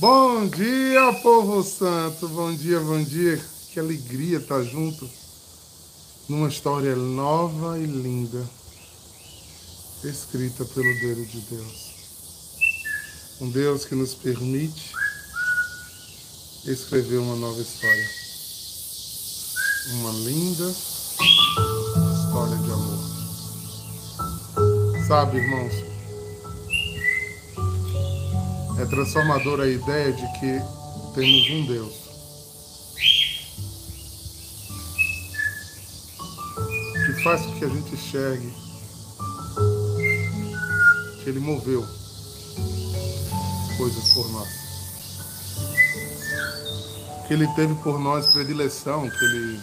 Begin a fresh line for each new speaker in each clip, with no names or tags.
Bom dia, povo santo. Bom dia, bom dia. Que alegria estar junto numa história nova e linda, escrita pelo dedo de Deus. Um Deus que nos permite escrever uma nova história. Uma linda história de amor. Sabe, irmãos, é transformadora a ideia de que temos um Deus. Que faz com que a gente enxergue que Ele moveu coisas por nós. Que Ele teve por nós predileção, que Ele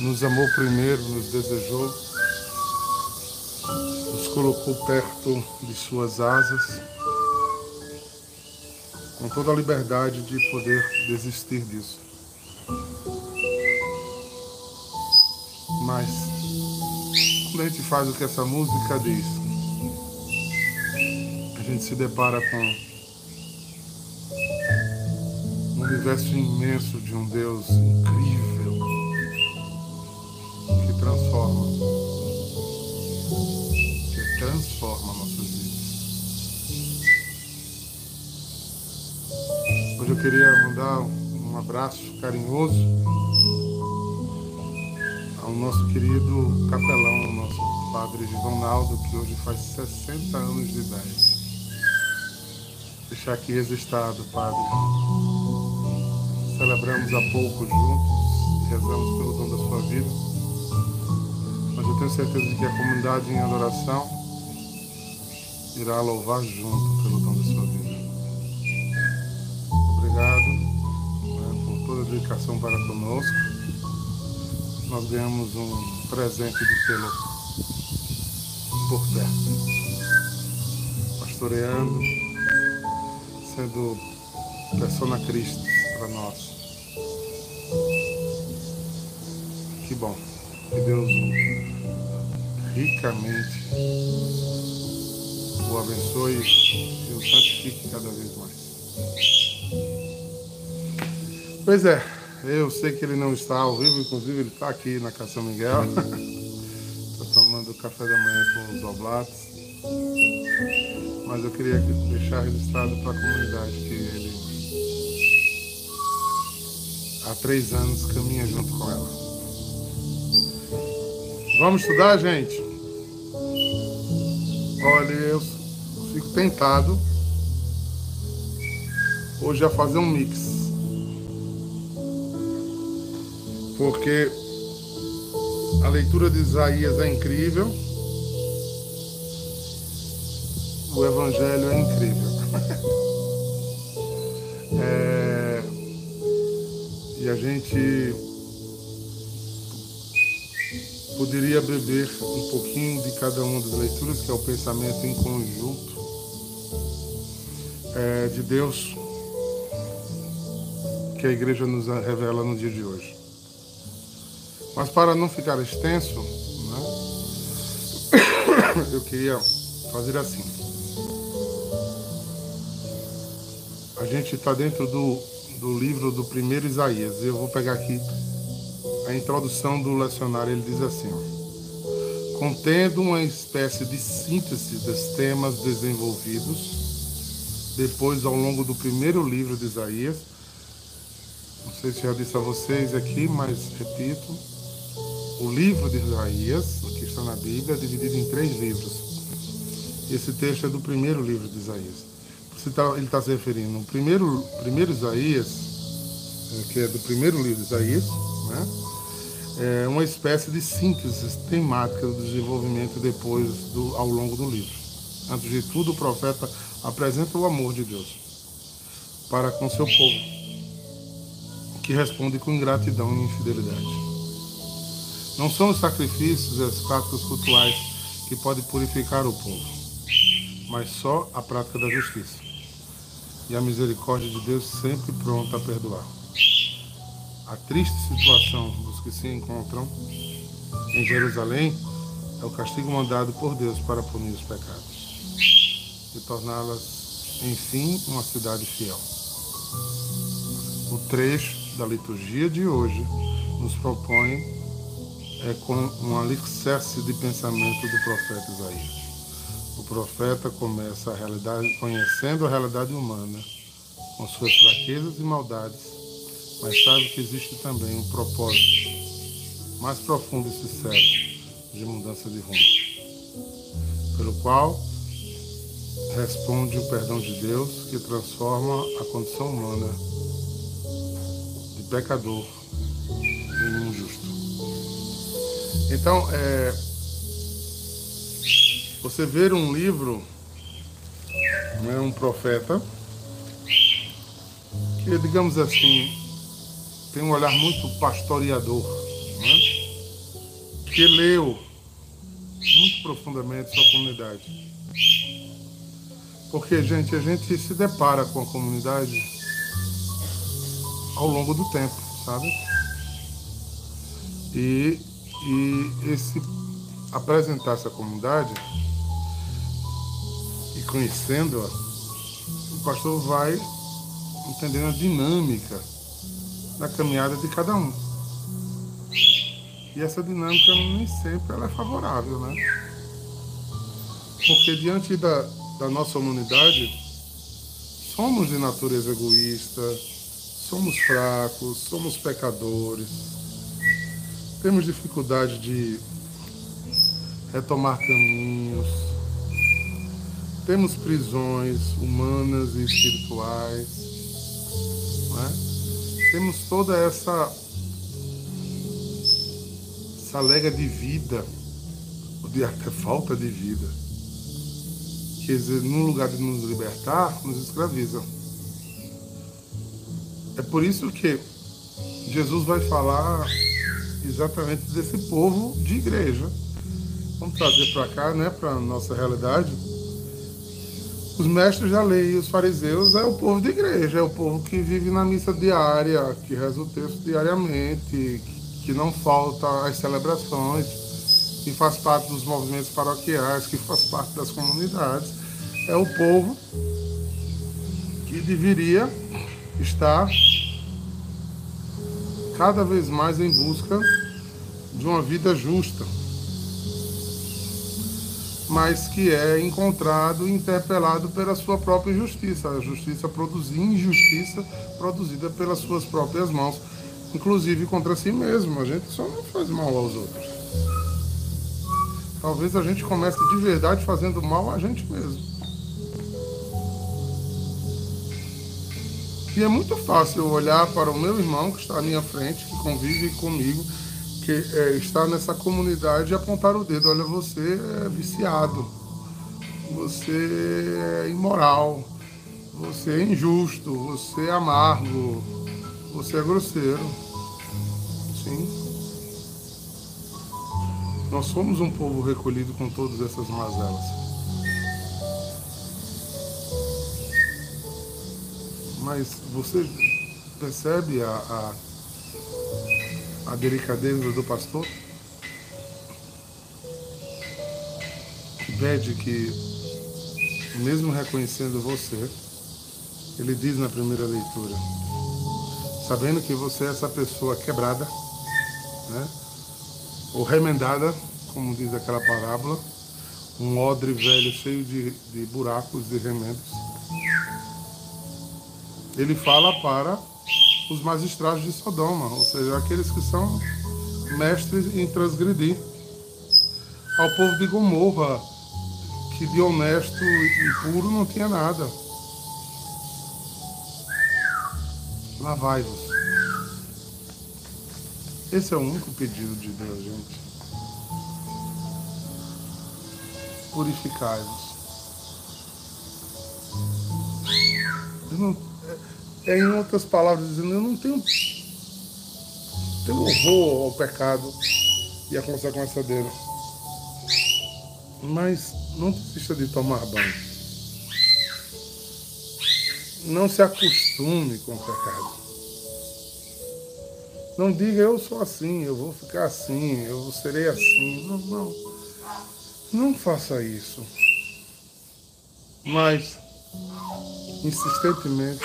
nos amou primeiro, nos desejou, nos colocou perto de Suas asas com toda a liberdade de poder desistir disso. Mas quando a gente faz o que essa música diz, a gente se depara com um universo imenso de um Deus incrível que transforma, que transforma queria mandar um abraço carinhoso ao nosso querido capelão, o nosso padre Givanaldo, que hoje faz 60 anos de idade. Deixar aqui registrado, padre. Celebramos há pouco juntos, rezamos pelo dom da sua vida. Mas eu tenho certeza de que a comunidade em adoração irá louvar junto pelo dom da sua vida. Dedicação para conosco. Nós ganhamos um presente de tê-lo por perto, pastoreando, sendo persona Cristo para nós. Que bom. Que Deus ricamente o abençoe e o santifique cada vez mais. Pois é, eu sei que ele não está ao vivo, inclusive ele está aqui na Casa São Miguel. Está tomando café da manhã com os oblatos. Mas eu queria deixar registrado para a comunidade que ele há três anos caminha junto com ela. Vamos estudar, gente? Olha, eu fico tentado hoje a fazer um mix. Porque a leitura de Isaías é incrível, o Evangelho é incrível. é, e a gente poderia beber um pouquinho de cada uma das leituras, que é o pensamento em conjunto é, de Deus que a igreja nos revela no dia de hoje. Mas para não ficar extenso, né, eu queria fazer assim. A gente está dentro do, do livro do primeiro Isaías. Eu vou pegar aqui a introdução do lecionário. Ele diz assim: ó, contendo uma espécie de síntese dos temas desenvolvidos depois ao longo do primeiro livro de Isaías. Não sei se já disse a vocês aqui, mas repito o livro de Isaías, que está na Bíblia, é dividido em três livros. Esse texto é do primeiro livro de Isaías. Ele está se referindo no primeiro, primeiro Isaías, é, que é do primeiro livro de Isaías, né? é uma espécie de síntese temática do desenvolvimento depois do, ao longo do livro. Antes de tudo, o profeta apresenta o amor de Deus para com seu povo, que responde com ingratidão e infidelidade. Não são os sacrifícios e as práticas cultuais que podem purificar o povo, mas só a prática da justiça. E a misericórdia de Deus sempre pronta a perdoar. A triste situação dos que se encontram em Jerusalém é o castigo mandado por Deus para punir os pecados e torná-las enfim, uma cidade fiel. O trecho da liturgia de hoje nos propõe é com um alicerce de pensamento do profeta Isaías. O profeta começa a realidade conhecendo a realidade humana, com suas fraquezas e maldades, mas sabe que existe também um propósito mais profundo e sincero de mudança de rumo, pelo qual responde o perdão de Deus que transforma a condição humana de pecador em um justo. Então, é, você ver um livro, né, um profeta, que, digamos assim, tem um olhar muito pastoreador, né, que leu muito profundamente sua comunidade. Porque, gente, a gente se depara com a comunidade ao longo do tempo, sabe? E, e esse apresentar essa comunidade e conhecendo-a, o pastor vai entendendo a dinâmica da caminhada de cada um. E essa dinâmica nem sempre ela é favorável, né? Porque diante da, da nossa humanidade, somos de natureza egoísta, somos fracos, somos pecadores, temos dificuldade de retomar caminhos, temos prisões humanas e espirituais, é? temos toda essa, essa lega de vida, ou de até falta de vida, que no lugar de nos libertar, nos escraviza. É por isso que Jesus vai falar exatamente desse povo de igreja. Vamos trazer para cá, né, para a nossa realidade os mestres da lei e os fariseus é o povo de igreja, é o povo que vive na missa diária, que reza o texto diariamente, que não falta às celebrações, que faz parte dos movimentos paroquiais, que faz parte das comunidades. É o povo que deveria estar cada vez mais em busca de uma vida justa mas que é encontrado e interpelado pela sua própria justiça. A justiça produzir injustiça produzida pelas suas próprias mãos, inclusive contra si mesmo. A gente só não faz mal aos outros. Talvez a gente comece de verdade fazendo mal a gente mesmo. E é muito fácil olhar para o meu irmão que está à minha frente, que convive comigo, que é, está nessa comunidade e apontar o dedo, olha, você é viciado, você é imoral, você é injusto, você é amargo, você é grosseiro. Sim. Nós somos um povo recolhido com todas essas mazelas. Mas você percebe a, a a delicadeza do pastor, que pede que, mesmo reconhecendo você, ele diz na primeira leitura, sabendo que você é essa pessoa quebrada, né? ou remendada, como diz aquela parábola, um odre velho cheio de, de buracos e remendos. Ele fala para os magistrados de Sodoma, ou seja, aqueles que são mestres em transgredir. Ao povo de Gomorra, que de honesto e puro não tinha nada. Lavai-vos. Esse é o único pedido de Deus, gente. Purificai-vos. Eu não é, em outras palavras, dizendo, eu não tenho, tenho horror ao pecado e à consequência dele. Mas não desista de tomar banho. Não se acostume com o pecado. Não diga eu sou assim, eu vou ficar assim, eu serei assim. Não, não. Não faça isso. Mas insistentemente,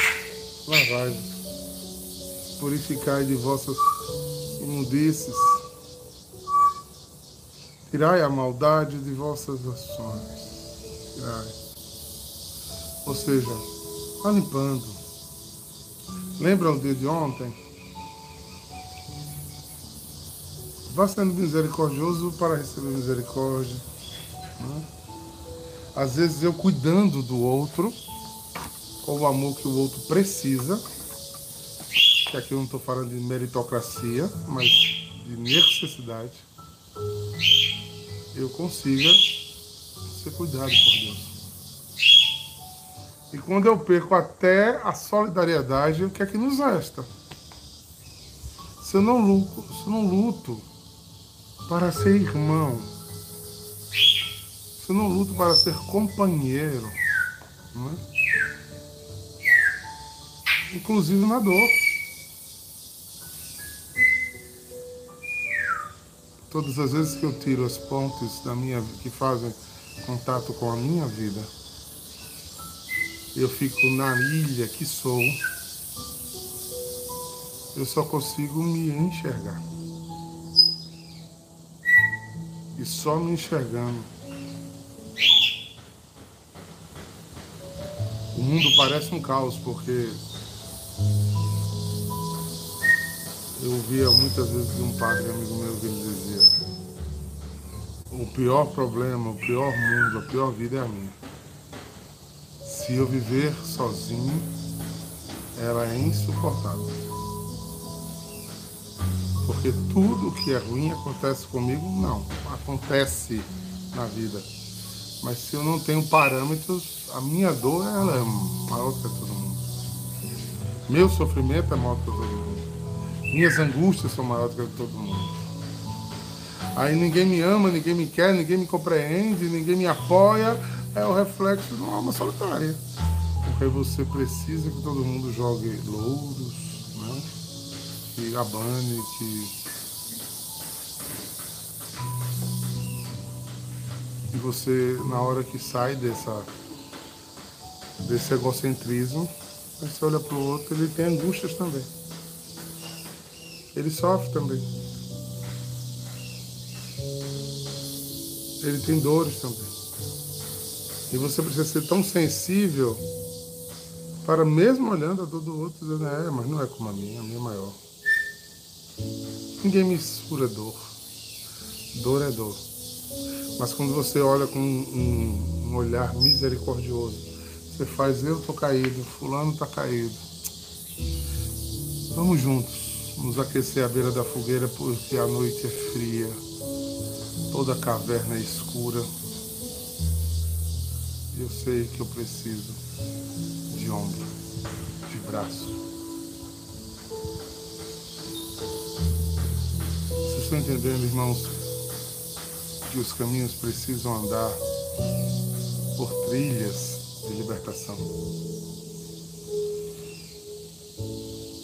lavai-vos, purificai de vossas imundícies, tirai a maldade de vossas ações, tirai. Ou seja, vá limpando. Lembra o dia de ontem? Vá sendo misericordioso para receber misericórdia. Né? Às vezes eu cuidando do outro, com o amor que o outro precisa, que aqui eu não estou falando de meritocracia, mas de necessidade, eu consiga ser cuidado por Deus. E quando eu perco até a solidariedade, o que é que nos resta? Se eu não luto, se eu não luto para ser irmão, se eu não luto para ser companheiro, não é? Inclusive na dor. Todas as vezes que eu tiro as pontes da minha que fazem contato com a minha vida, eu fico na ilha que sou, eu só consigo me enxergar. E só me enxergando. O mundo parece um caos, porque eu ouvia muitas vezes de um padre amigo meu que ele dizia: o pior problema, o pior mundo, a pior vida é a minha. Se eu viver sozinho, ela é insuportável. Porque tudo que é ruim acontece comigo? Não, acontece na vida. Mas se eu não tenho parâmetros, a minha dor ela é maior que todo mundo. Meu sofrimento é maior que todo mundo. Minhas angústias são maiores que todo mundo. Aí ninguém me ama, ninguém me quer, ninguém me compreende, ninguém me apoia é o reflexo de uma alma solitária. Porque você precisa que todo mundo jogue louros, né? que abane, que. E você, na hora que sai dessa, desse egocentrismo, você olha para o outro, ele tem angústias também. Ele sofre também. Ele tem dores também. E você precisa ser tão sensível para mesmo olhando a dor do outro, dizendo, é, mas não é como a minha, a minha é maior. Ninguém mistura dor. Dor é dor. Mas quando você olha com um, um olhar misericordioso, você faz, eu tô caído, fulano tá caído. Vamos juntos, nos aquecer à beira da fogueira, porque a noite é fria, toda a caverna é escura. Eu sei que eu preciso de ombro, de braço. Vocês estão entendendo, irmãos, que os caminhos precisam andar por trilhas de libertação.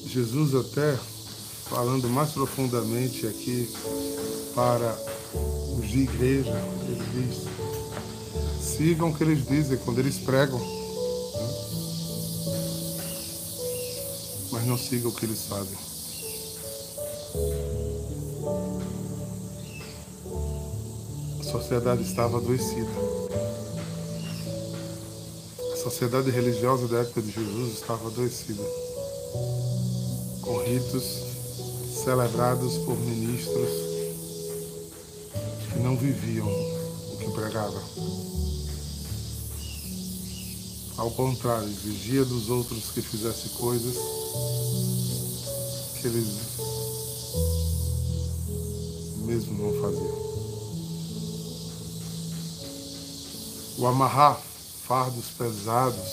Jesus até falando mais profundamente aqui para os de igreja, ele diz, sigam o que eles dizem quando eles pregam. Mas não sigam o que eles fazem. A sociedade estava adoecida. A sociedade religiosa da época de Jesus estava adoecida. Com ritos celebrados por ministros que não viviam o que pregavam. Ao contrário, exigia dos outros que fizessem coisas que eles mesmo não faziam. O amarrar fardos pesados,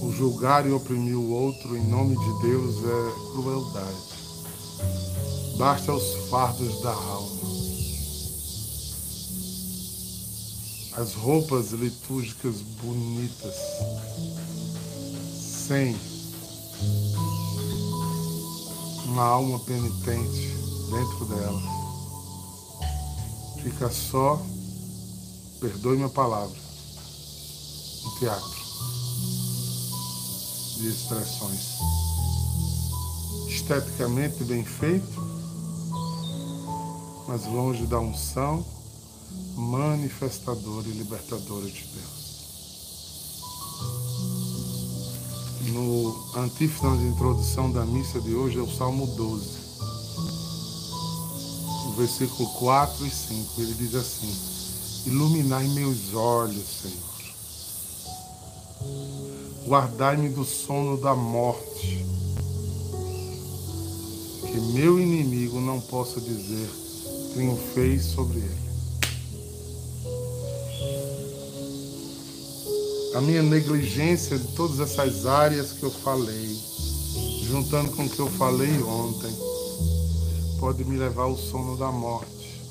o julgar e oprimir o outro em nome de Deus é crueldade. Basta os fardos da alma. as roupas litúrgicas bonitas, sem uma alma penitente dentro dela. Fica só, perdoe minha palavra, um teatro. de expressões. Esteticamente bem feito, mas longe da unção manifestadora e libertadora de Deus. No antífona de introdução da missa de hoje é o Salmo 12, o versículo 4 e 5. Ele diz assim: Iluminai meus olhos, Senhor. Guardai-me do sono da morte, que meu inimigo não possa dizer triunfei sobre ele. A minha negligência de todas essas áreas que eu falei, juntando com o que eu falei ontem, pode me levar ao sono da morte,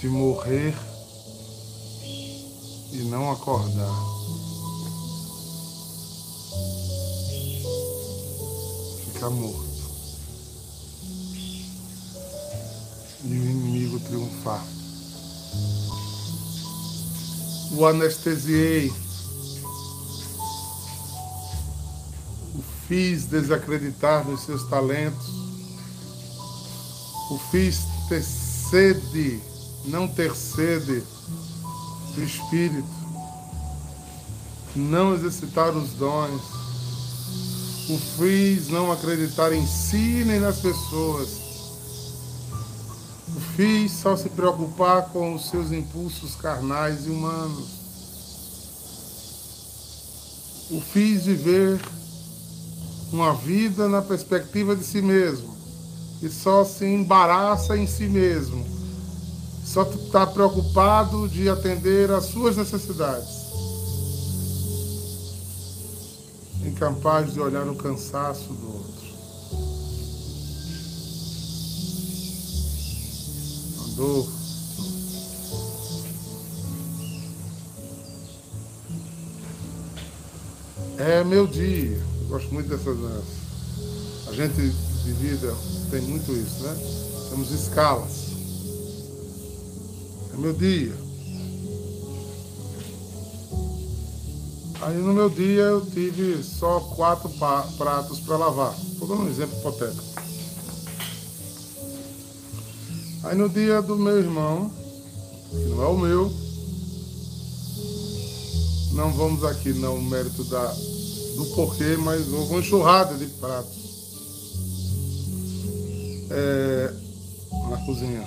de morrer e não acordar. Ficar morto. E o inimigo triunfar. O anestesiei, o fiz desacreditar nos seus talentos, o fiz ter sede, não ter sede do Espírito, não exercitar os dons, o fiz não acreditar em si nem nas pessoas, fiz só se preocupar com os seus impulsos carnais e humanos. O fiz viver uma vida na perspectiva de si mesmo e só se embaraça em si mesmo. Só está preocupado de atender às suas necessidades. Incapaz de olhar o cansaço do outro. É meu dia. Eu gosto muito dessas. A gente de vida tem muito isso, né? Temos escalas. É meu dia. Aí no meu dia eu tive só quatro pratos para lavar. Estou dando um exemplo hipotético. Aí no dia do meu irmão, que não é o meu, não vamos aqui no mérito da, do porquê, mas uma enxurrada de pratos é, na cozinha.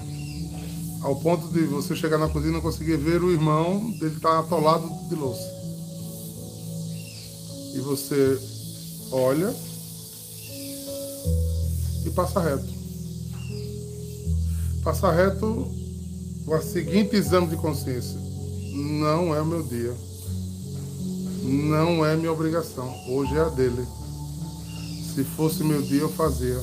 Ao ponto de você chegar na cozinha e não conseguir ver o irmão dele estar tá atolado de louça. E você olha e passa reto passar reto com o seguinte exame de consciência: não é o meu dia, não é minha obrigação, hoje é a dele. Se fosse meu dia, eu fazia.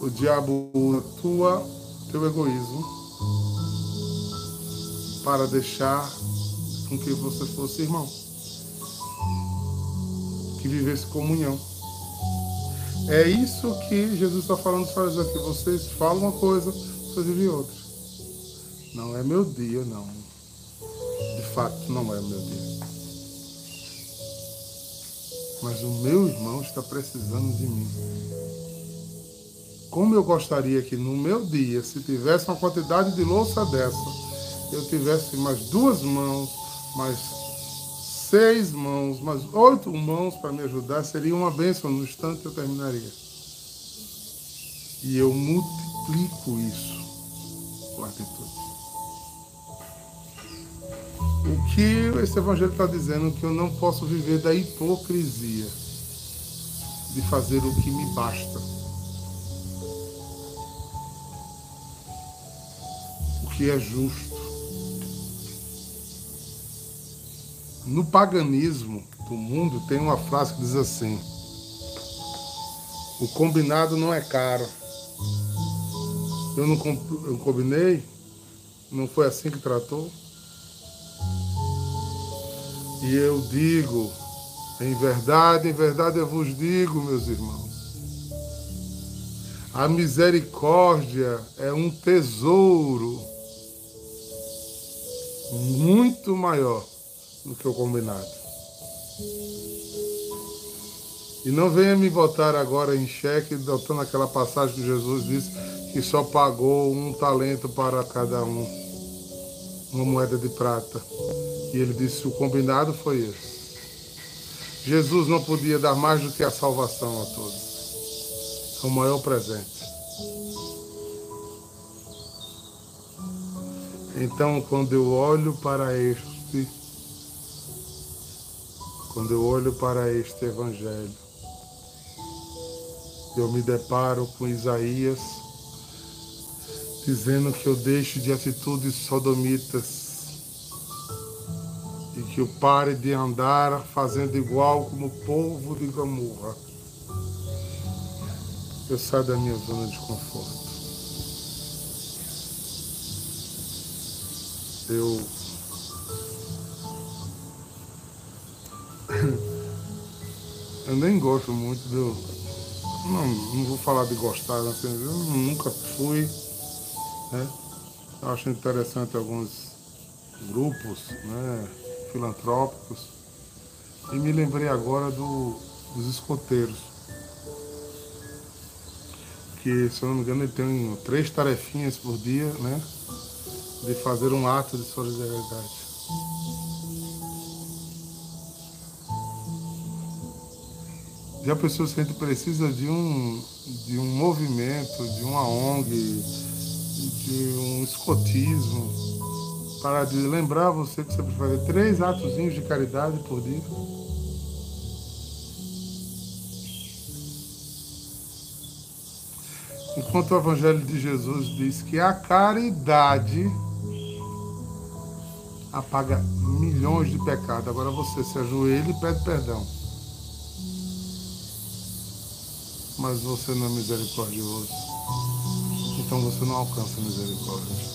O diabo atua teu egoísmo para deixar com que você fosse irmão, que vivesse comunhão. É isso que Jesus está falando para os aqui. Vocês falam uma coisa, vocês vivem outra. Não é meu dia, não. De fato, não é meu dia. Mas o meu irmão está precisando de mim. Como eu gostaria que no meu dia, se tivesse uma quantidade de louça dessa, eu tivesse mais duas mãos, mais seis mãos, mas oito mãos para me ajudar, seria uma bênção. No instante eu terminaria. E eu multiplico isso com atitude. O que esse evangelho está dizendo é que eu não posso viver da hipocrisia de fazer o que me basta. O que é justo No paganismo do mundo tem uma frase que diz assim: O combinado não é caro. Eu não eu combinei, não foi assim que tratou. E eu digo, em verdade, em verdade eu vos digo, meus irmãos, a misericórdia é um tesouro muito maior do que o combinado. E não venha me botar agora em xeque, adotando aquela passagem que Jesus disse que só pagou um talento para cada um, uma moeda de prata. E ele disse: o combinado foi esse. Jesus não podia dar mais do que a salvação a todos. É o maior presente. Então, quando eu olho para este, quando eu olho para este evangelho, eu me deparo com Isaías dizendo que eu deixo de atitudes sodomitas e que eu pare de andar fazendo igual como o povo de Gamurra. Eu saio da minha zona de conforto. Eu eu nem gosto muito do. Não, não vou falar de gostar, assim, eu nunca fui. Né? Eu acho interessante alguns grupos né, filantrópicos. E me lembrei agora do, dos escoteiros. Que, se eu não me engano, ele tem três tarefinhas por dia, né? De fazer um ato de solidariedade. Já pensou se a gente precisa de um, de um movimento, de uma ONG, de um escotismo, para lembrar você que você precisa fazer três atozinhos de caridade por dia? Enquanto o Evangelho de Jesus diz que a caridade apaga milhões de pecados. Agora você se ajoelha e pede perdão. Mas você não é misericordioso. Então você não alcança misericórdia.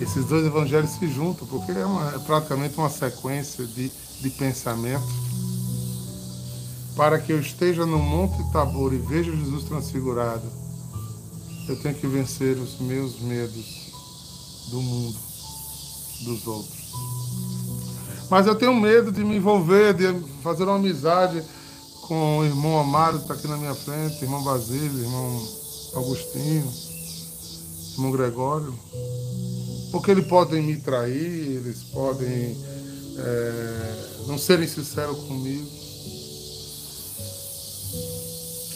Esses dois evangelhos se juntam, porque é, uma, é praticamente uma sequência de, de pensamento. Para que eu esteja no Monte Tabor e veja Jesus transfigurado, eu tenho que vencer os meus medos do mundo, dos outros. Mas eu tenho medo de me envolver, de fazer uma amizade com o irmão Amaro que está aqui na minha frente, irmão Basílio, irmão Augustinho, irmão Gregório. Porque eles podem me trair, eles podem é, não serem sinceros comigo.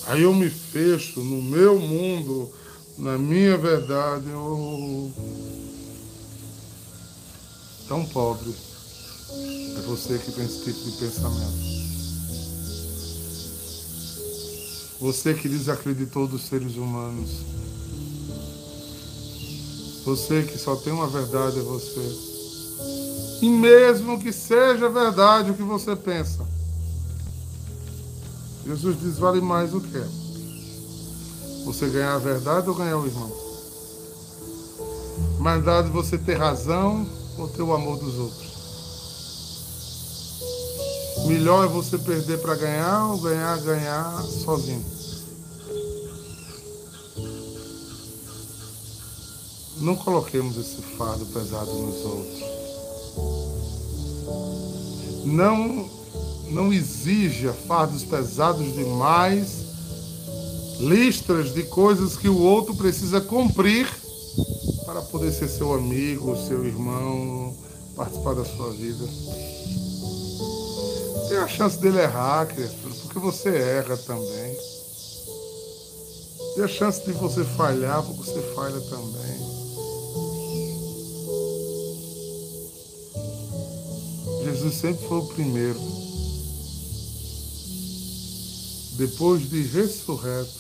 Aí eu me fecho no meu mundo, na minha verdade, eu... tão pobre. É você que tem esse tipo de pensamento. Você que desacreditou dos seres humanos. Você que só tem uma verdade é você. E mesmo que seja verdade o que você pensa. Jesus diz: vale mais o que? Você ganhar a verdade ou ganhar o irmão? Mais dado você ter razão ou ter o amor dos outros? Melhor é você perder para ganhar ou ganhar, ganhar sozinho. Não coloquemos esse fardo pesado nos outros. Não, não exija fardos pesados demais, listras de coisas que o outro precisa cumprir para poder ser seu amigo, seu irmão, participar da sua vida. Tem a chance dele errar, criatura, porque você erra também. Tem a chance de você falhar, porque você falha também. Jesus sempre foi o primeiro. Depois de ressurreto,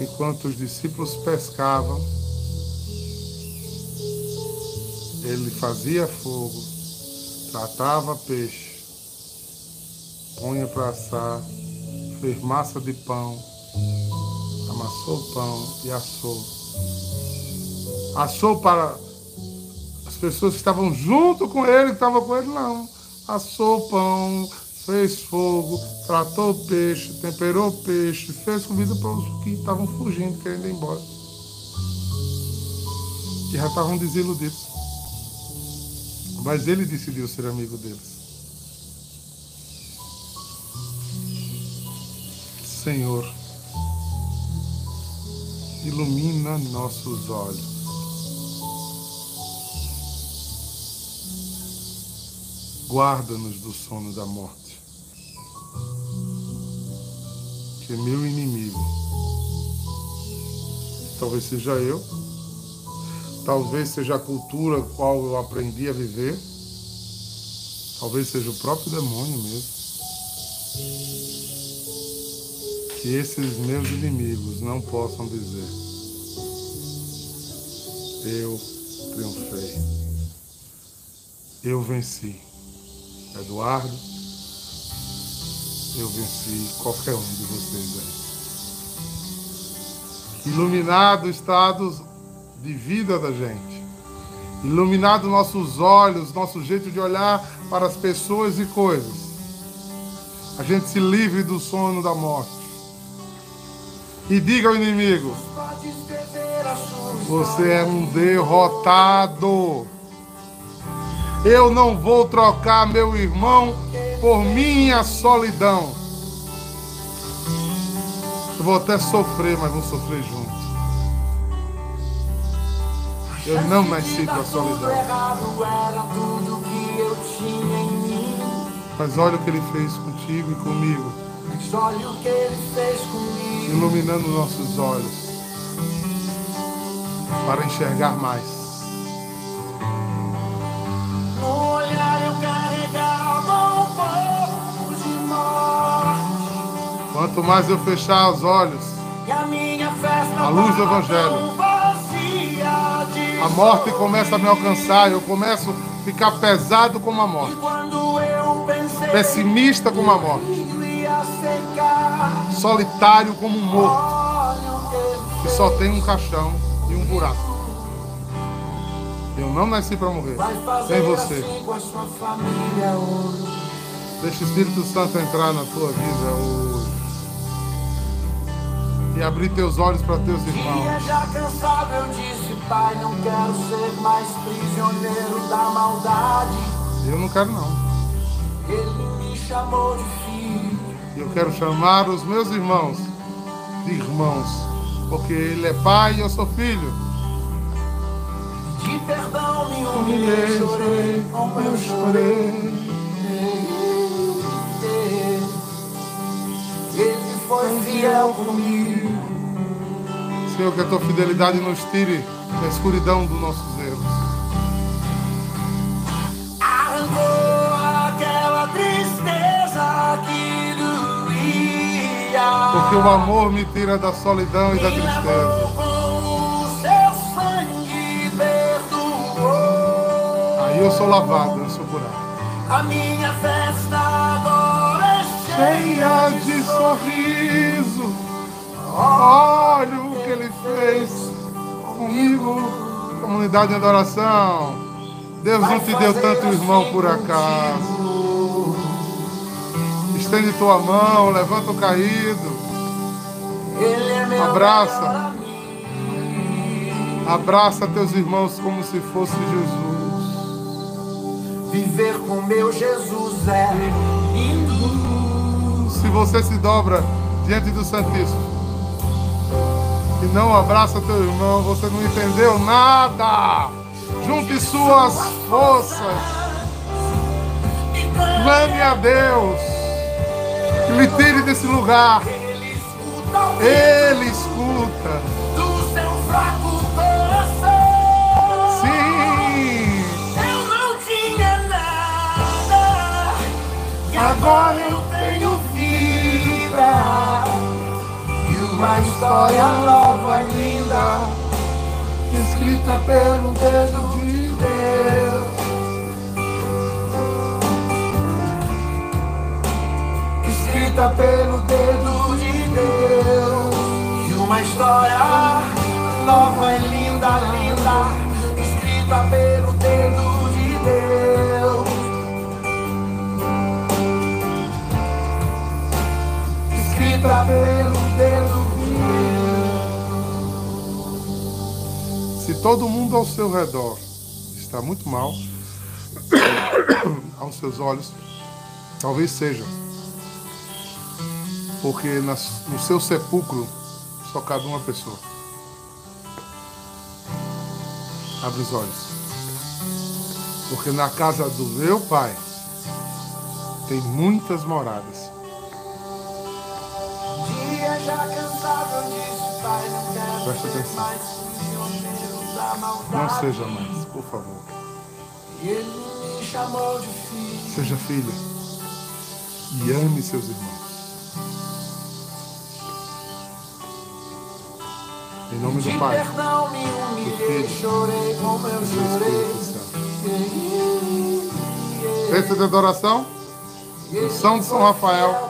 enquanto os discípulos pescavam, ele fazia fogo, tratava peixe, punha para assar, fez massa de pão, amassou o pão e assou. Assou para pessoas que estavam junto com ele, que estavam com ele, não. Assou pão, fez fogo, tratou o peixe, temperou o peixe, fez comida para os que estavam fugindo, querendo ir embora. Que já estavam desiludidos. Mas ele decidiu ser amigo deles. Senhor, ilumina nossos olhos. Guarda-nos do sono da morte. Que meu inimigo, talvez seja eu, talvez seja a cultura qual eu aprendi a viver, talvez seja o próprio demônio mesmo. Que esses meus inimigos não possam dizer: Eu triunfei, eu venci. Eduardo, eu venci qualquer um de vocês aí. Iluminado o estado de vida da gente. Iluminado nossos olhos, nosso jeito de olhar para as pessoas e coisas. A gente se livre do sono da morte. E diga ao inimigo: Você é um derrotado. Eu não vou trocar meu irmão por minha solidão. Eu vou até sofrer, mas vou sofrer junto. Eu não nasci para a solidão. Mas olha o que ele fez contigo e comigo. Iluminando nossos olhos para enxergar mais. Quanto mais eu fechar os olhos, a luz do Evangelho, a morte começa a me alcançar, eu começo a ficar pesado como a morte, pessimista como a morte, solitário como um morto, que só tem um caixão e um buraco. Eu não nasci para morrer, sem você. Assim Deixa o Espírito Santo entrar na tua vida hoje. E abrir teus olhos para teus irmãos.
Pai, não quero ser mais prisioneiro da maldade.
Eu não quero não.
Ele me chamou de filho.
Eu quero chamar os meus irmãos de irmãos, porque ele é pai e eu sou filho.
De perdão me humilhei, chorei, como eu chorei. Ele foi fiel comigo.
Senhor, que a tua fidelidade nos tire da escuridão dos nossos erros.
Arrancou aquela tristeza que doía.
Porque o amor me tira da solidão e da tristeza. Aí eu sou lavado, eu sou curado.
A minha festa agora é
Cheia de sorriso. Olha o que ele fez comigo. Comunidade de adoração. Deus não te deu tanto irmão por acaso. Estende tua mão, levanta o caído.
É
Abraça. Abraça teus irmãos como se fosse Jesus.
Viver com meu Jesus é lindo.
Se você se dobra diante do Santíssimo e não abraça teu irmão, você não entendeu nada. Junte suas forças. Clame a Deus. Que lhe tire desse lugar.
Ele escuta o
Ele escuta.
do seu fraco coração.
Sim.
Eu não tinha nada.
Agora
eu uma história nova e linda.
Escrita pelo dedo de Deus.
escrita pelo dedo de Deus. E uma história nova e linda, linda, escrita pelo dedo de Deus. pra pelo dedo
todo mundo ao seu redor está muito mal, aos seus olhos, talvez seja. Porque nas- no seu sepulcro só cabe uma pessoa. Abre os olhos. Porque na casa do meu pai tem muitas moradas.
Dia já cansado eu disse, pai, não quero
Presta atenção. Não seja mais, por favor. Seja filha e ame seus irmãos. Em nome do Pai,
perdão me humilhei, chorei como eu chorei.
Festa de adoração, São de São Rafael,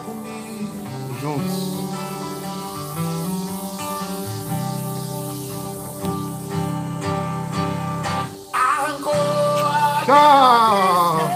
Arrancou a
Tchau!